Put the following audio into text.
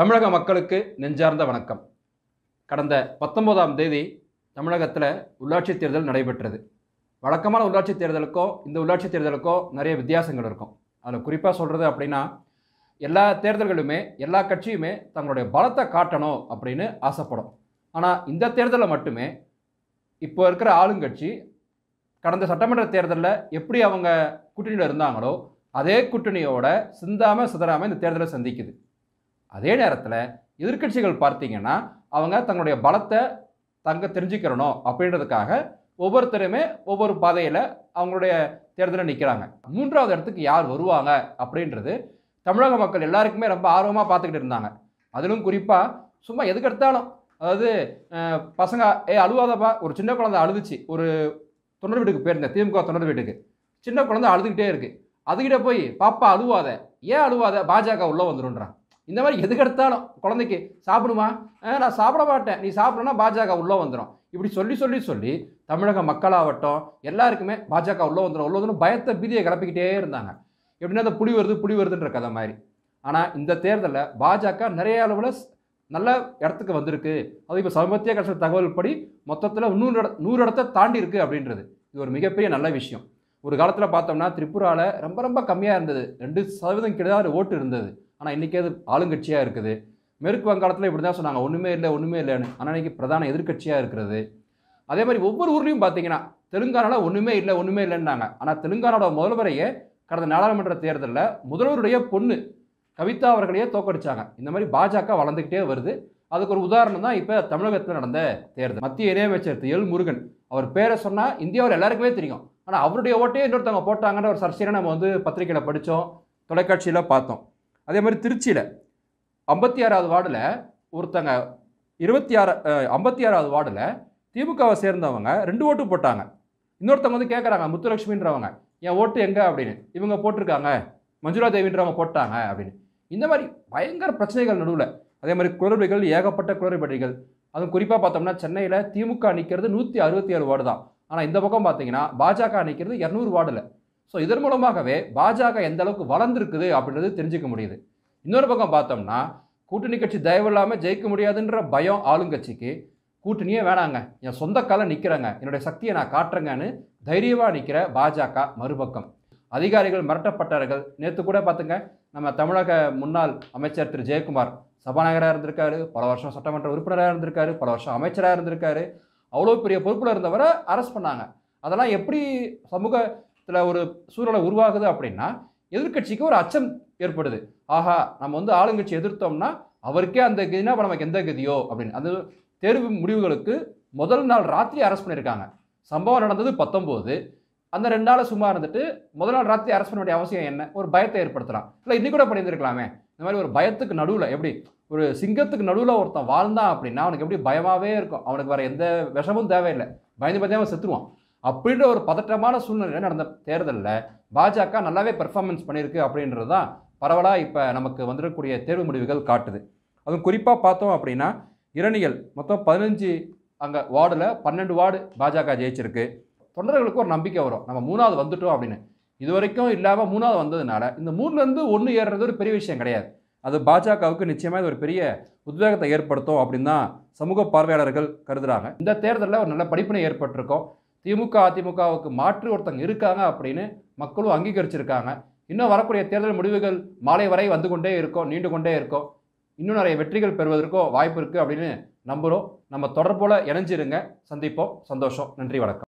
தமிழக மக்களுக்கு நெஞ்சார்ந்த வணக்கம். கடந்த பத்தொன்பதாம் தேதி தமிழகத்தில் உள்ளாட்சி தேர்தல் நடைபெற்றது. வழக்கமான உள்ளாட்சி தேர்தலுக்கோ இந்த உள்ளாட்சி தேர்தலுக்கோ நிறைய வித்தியாசங்கள் இருக்கும். அதில் குறிப்பாக சொல்கிறது அப்படின்னா எல்லா தேர்தல்களுமே எல்லா கட்சியுமே தங்களுடைய பலத்தை காட்டணும் அப்படின்னு ஆசைப்படும். ஆனால் இந்த தேர்தலில் மட்டுமே இப்போ இருக்கிற ஆளுங்கட்சி கடந்த சட்டமன்ற தேர்தலில் எப்படி அவங்க கூட்டணியில் இருந்தாங்களோ அதே கூட்டணியோட சிந்தாமல் சிதறாமல் இந்த தேர்தலை சந்திக்குது. அதே நேரத்தில் எதிர்க்கட்சிகள் பார்த்தீங்கன்னா அவங்க தங்களுடைய பலத்தை தங்க தெரிஞ்சுக்கிறணும் அப்படின்றதுக்காக ஒவ்வொருத்தருமே ஒவ்வொரு பாதையில் அவங்களுடைய தேர்தலில் நிற்கிறாங்க மூன்றாவது இடத்துக்கு யார் வருவாங்க அப்படின்றது தமிழக மக்கள் எல்லாருக்குமே ரொம்ப ஆர்வமாக பார்த்துக்கிட்டு இருந்தாங்க. அதிலும் குறிப்பாக சும்மா எதுக்கு எடுத்தாலும் அதாவது பசங்க ஏ அழுவாதப்பா ஒரு சின்ன குழந்தை அழுதுச்சு ஒரு தொண்டர் வீட்டுக்கு போயிருந்தேன் திமுக தொண்டர் வீட்டுக்கு. சின்ன குழந்தை அழுதுகிட்டே இருக்குது அதுகிட்ட போய் பாப்பா அழுவாத. ஏன் அழுவாத? பாஜக உள்ளே வந்துருன்றான் இந்த மாதிரி எதுக்கு எடுத்தாலும் குழந்தைக்கு சாப்பிடுமா? நான் சாப்பிட மாட்டேன். நீ சாப்பிடணும்னா பாஜக உள்ளே வந்துடும் இப்படி சொல்லி சொல்லி சொல்லி தமிழக மக்களாகட்டும் எல்லாருக்குமே பாஜக உள்ளே வந்துடும் உள்ளே வந்துடும் பயத்தை பீதியை கிளப்பிக்கிட்டே இருந்தாங்க. எப்படின்னா அந்த புலி வருது புலி வருதுன்ற கதை மாதிரி. ஆனால் இந்த தேர்தலில் பாஜக நிறைய அளவில் நல்ல இடத்துக்கு வந்திருக்கு. அது இப்போ சமீபத்திய கட்சி தகவல் படி மொத்தத்தில் நூறு இட நூறு இடத்த தாண்டி இருக்குது அப்படின்றது. இது ஒரு மிகப்பெரிய நல்ல விஷயம். ஒரு காலத்தில் பார்த்தோம்னா திரிபுராவில் ரொம்ப ரொம்ப கம்மியாக இருந்தது. ரெண்டு சதவீதம் கிட்ட ஓட்டு இருந்தது. ஆனால் இன்றைக்கி அது ஆளுங்கட்சியாக இருக்குது. மேற்கு வங்காளத்தில் இப்படி தான் சொன்னாங்க. ஒன்றுமே இல்லை ஒன்றுமே இல்லைன்னு. ஆனால் இன்றைக்கி பிரதான எதிர்க்கட்சியாக இருக்கிறது. அதே மாதிரி ஒவ்வொரு ஊர்லேயும் பார்த்தீங்கன்னா தெலுங்கானாவில் ஒன்றுமே இல்லை ஒன்றுமே இல்லைன்னாங்க. ஆனால் தெலுங்கானாவோட முதல்வரையே கடந்த நாடாளுமன்ற தேர்தலில் முதல்வருடைய பொண்ணு கவிதா அவர்களையே தோக்கடிச்சாங்க இந்த மாதிரி பாஜக வளர்ந்துக்கிட்டே வருது. அதுக்கு ஒரு உதாரணம் தான் இப்போ தமிழகத்தில் நடந்த தேர்தல். மத்திய இணையமைச்சர் எல் முருகன் அவர் பேரை சொன்னால் இந்தியாவில் எல்லாருக்குமே தெரியும். ஆனால் அவருடைய ஓட்டையே இன்னொருத்தவங்க போட்டாங்கன்ற ஒரு சர்ச்சையை நம்ம வந்து பத்திரிகையில் படித்தோம் தொலைக்காட்சியில் பார்த்தோம். அதே மாதிரி திருச்சியில் ஐம்பத்தி ஆறாவது வார்டில் ஒருத்தங்க இருபத்தி ஆறு ஐம்பத்தி ஆறாவது வார்டில் திமுகவை சேர்ந்தவங்க ரெண்டு ஓட்டு போட்டாங்க. இன்னொருத்தவங்க வந்து கேட்குறாங்க முத்துலட்சுமின்றவங்க. என் ஓட்டு எங்கே? அப்படின்னு. இவங்க போட்டிருக்காங்க. மஞ்சுளா தேவின்றவங்க போட்டாங்க அப்படின்னு. இந்த மாதிரி பயங்கர பிரச்சனைகள் நடுவில். அதே மாதிரி குளறுபடிகள் ஏகப்பட்ட குளறுபடிகள். அதுவும் குறிப்பாக பார்த்தோம்னா சென்னையில் திமுக நிற்கிறது நூற்றி அறுபத்தி ஏழு வார்டு தான். ஆனால் இந்த பக்கம் பார்த்தீங்கன்னா பாஜக நிற்கிறது இரநூறு வார்டில். ஸோ இதன் மூலமாகவே பாஜக எந்த அளவுக்கு வளர்ந்துருக்குது அப்படின்றது தெரிஞ்சுக்க முடியுது. இன்னொரு பக்கம் பார்த்தோம்னா கூட்டணி கட்சி தயவு இல்லாமல் ஜெயிக்க முடியாதுன்ற பயம் ஆளுங்கட்சிக்கு. கூட்டணியே வேணாங்க. என் சொந்த கால நிற்கிறேங்க என்னுடைய சக்தியை நான் காட்டுறேங்கன்னு தைரியமாக நிற்கிற பாஜக மறுபக்கம். அதிகாரிகள் மிரட்டப்பட்டார்கள். நேற்று கூட பார்த்துங்க நம்ம தமிழக முன்னாள் அமைச்சர் திரு. ஜெயக்குமார் சபாநாயகராக இருந்திருக்காரு பல வருஷம் சட்டமன்ற உறுப்பினராக இருந்திருக்காரு பல வருஷம் அமைச்சராக இருந்திருக்காரு. அவ்வளோ பெரிய பொறுப்பில் இருந்தவரை அரெஸ்ட் பண்ணாங்க. அதெல்லாம் எப்படி சமூக சில ஒரு சூழலை உருவாகுது அப்படின்னா எதிர்க்கட்சிக்கு ஒரு அச்சம் ஏற்படுது. ஆஹா நம்ம வந்து ஆளுங்கட்சி எதிர்த்தோம்னா அவருக்கே அந்த கதினா இப்போ நமக்கு எந்த கதியோ அப்படின்னு. அந்த தேர்வு முடிவுகளுக்கு முதல் நாள் ராத்திரி அரெஸ்ட் பண்ணியிருக்காங்க. சம்பவம் நடந்தது பத்தொம்போது. அந்த ரெண்டு நாள் சும்மா இருந்துட்டு முதல் நாள் ராத்திரி அரெஸ்ட் பண்ண வேண்டிய அவசியம் என்ன? ஒரு பயத்தை ஏற்படுத்தலாம். இல்லை இன்னி கூட பண்ணியிருந்துருக்கலாமே. இந்த மாதிரி ஒரு பயத்துக்கு நடுவில் எப்படி ஒரு சிங்கத்துக்கு நடுவில் ஒருத்தன் வாழ்ந்தான் அப்படின்னா அவனுக்கு எப்படி பயமாகவே இருக்கும். அவனுக்கு வேறு எந்த விஷமும் தேவையில்லை. பயந்து பயந்தே அவன் செத்துருவான். அப்படின்ற ஒரு பதற்றமான சூழ்நிலையில் நடந்த தேர்தலில் பாஜக நல்லாவே பெர்ஃபார்மன்ஸ் பண்ணியிருக்கு அப்படின்றது தான் பரவலாக இப்போ நமக்கு வந்துடக்கூடிய தேர்வு முடிவுகள் காட்டுது. அதுவும் குறிப்பாக பார்த்தோம் அப்படின்னா இரணியல் மொத்தம் பதினஞ்சு அங்கே வார்டில் பன்னெண்டு வார்டு பாஜக ஜெயிச்சிருக்கு. தொண்டர்களுக்கு ஒரு நம்பிக்கை வரும். நம்ம மூணாவது வந்துட்டோம் அப்படின்னு. இது வரைக்கும் இல்லாமல் மூணாவது வந்ததுனால இந்த மூணுலேருந்து ஒன்று ஏறுறது ஒரு பெரிய விஷயம் கிடையாது. அது பாஜகவுக்கு நிச்சயமாக இது ஒரு பெரிய உத்வேகத்தை ஏற்படுத்தும் அப்படின்னு தான் சமூக பார்வையாளர்கள் கருதுகிறாங்க இந்த தேர்தலில் ஒரு நல்ல படிப்பினை ஏற்பட்டிருக்கோம். திமுக அதிமுகவுக்கு மாற்று ஒருத்தங்க இருக்காங்க அப்படின்னு மக்களும் அங்கீகரிச்சிருக்காங்க. இன்னும் வரக்கூடிய தேர்தல் முடிவுகள் மாலை வரை வந்து கொண்டே இருக்கும் நீண்டு கொண்டே இருக்கும். இன்னும் நிறைய வெற்றிகள் பெறுவதற்கோ வாய்ப்பு இருக்குது அப்படின்னு நம்புகிறோம் நம்ம தொடர்போல இணைஞ்சிருங்க. சந்திப்போம். சந்தோஷம். நன்றி வணக்கம்.